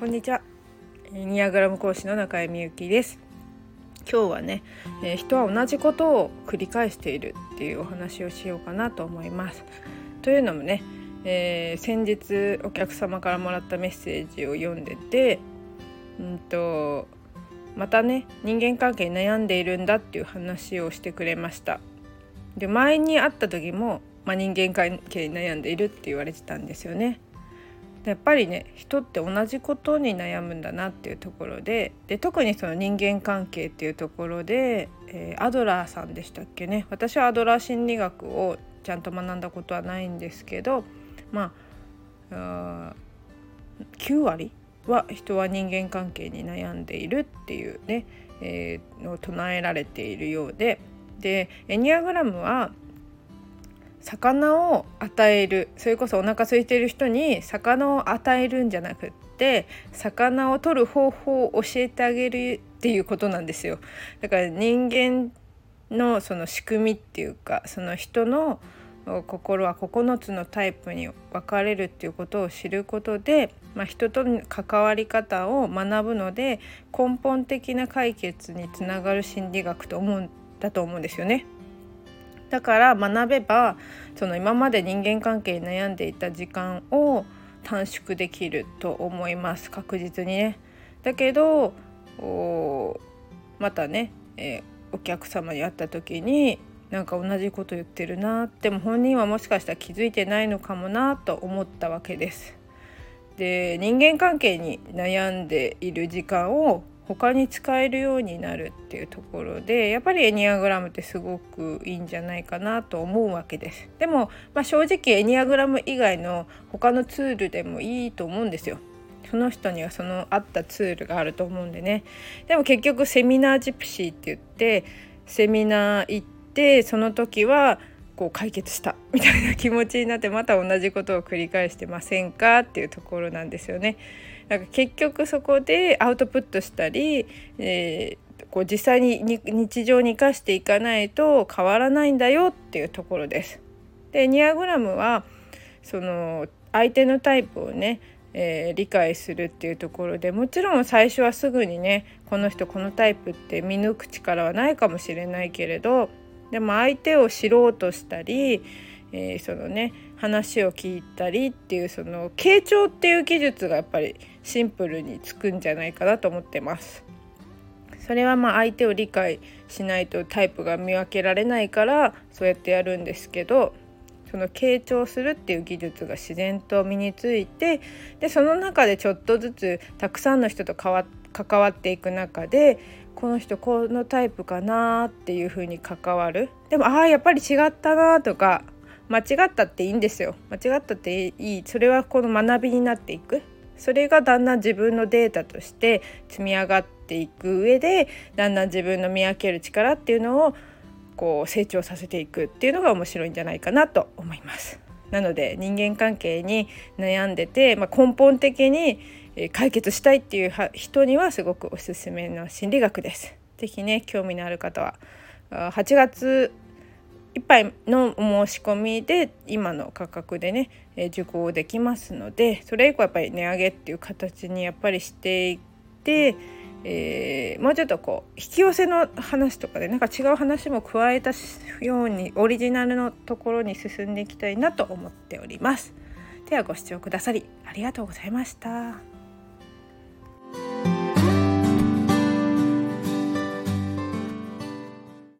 こんにちは。ニアグラム講師の中江美由紀です。今日はね、えー、人は同じことを繰り返しているっていうお話をしようかなと思います。というのもね、えー、先日お客様からもらったメッセージを読んでてうんとまたね人間関係に悩んでいるんだっていう話をしてくれました。で前に会った時も、まあ、人間関係に悩んでいるって言われてたんですよね。やっぱりね人って同じことに悩むんだなっていうところでで特にその人間関係っていうところで、えー、アドラーさんでしたっけね。私はアドラー心理学をちゃんと学んだことはないんですけどまあ9割は人は人間関係に悩んでいるっていうね、えー、を唱えられているようで。でエニアグラムは魚を与えるそれこそお腹空いてる人に魚を与えるんじゃなくって魚を取る方法を教えてあげるっていうことなんですよだから人間のその仕組みっていうかその人の心は9つのタイプに分かれるっていうことを知ることで、まあ、人との関わり方を学ぶので根本的な解決につながる心理学と思うんだと思うんですよね。だから学べばその今まで人間関係に悩んでいた時間を短縮できると思います確実にね。だけどまたね、えー、お客様に会った時になんか同じこと言ってるなでも本人はもしかしたら気づいてないのかもなと思ったわけです。で人間関係に悩んでいる時間を他に使えるようになるっていうところでやっぱりエニアグラムってすごくいいんじゃないかなと思うわけです。でも、まあ、正直エニアグラム以外の他のツールでもいいと思うんですよ。その人にはその合ったツールがあると思うんでね。でも結局セミナージプシーって言ってセミナー行ってその時はこう解決したみたいな気持ちになってまた同じことを繰り返してませんかっていうところなんですよね。なんか結局そこでアウトプットしたり、えー、こう実際に日常に生かしていかないと変わらないんだよっていうところです。でニアグラムはその相手のタイプをねえー、理解するっていうところでもちろん最初はすぐにねこの人このタイプって見抜く力はないかもしれないけれどでも相手を知ろうとしたり、えー、そのね話を聞いたりっていうその傾聴っていう技術がやっぱりシンプルにつくんじゃないかなと思ってます。それはまあ相手を理解しないとタイプが見分けられないからそうやってやるんですけどその傾聴するっていう技術が自然と身についてでその中でちょっとずつたくさんの人と関わっていく中でこの人このタイプかなっていう風に関わる。でもああやっぱり違ったなとか間違ったっていいんですよ。間違ったっていいそれはこの学びになっていく。それがだんだん自分のデータとして積み上がっていく上でだんだん自分の見分ける力っていうのをこう成長させていくっていうのが面白いんじゃないかなと思います。なので人間関係に悩んでて、まあ、根本的に解決したいっていう人にはすごくおすすめの心理学です。是非ね興味のある方は8月いっぱいのお申し込みで今の価格でね、え受講できますのでそれ以降やっぱり値上げっていう形にやっぱりしていって、えー、もうちょっとこう引き寄せの話とかでなんか違う話も加えたようにオリジナルのところに進んでいきたいなと思っております。ではご視聴くださりありがとうございました。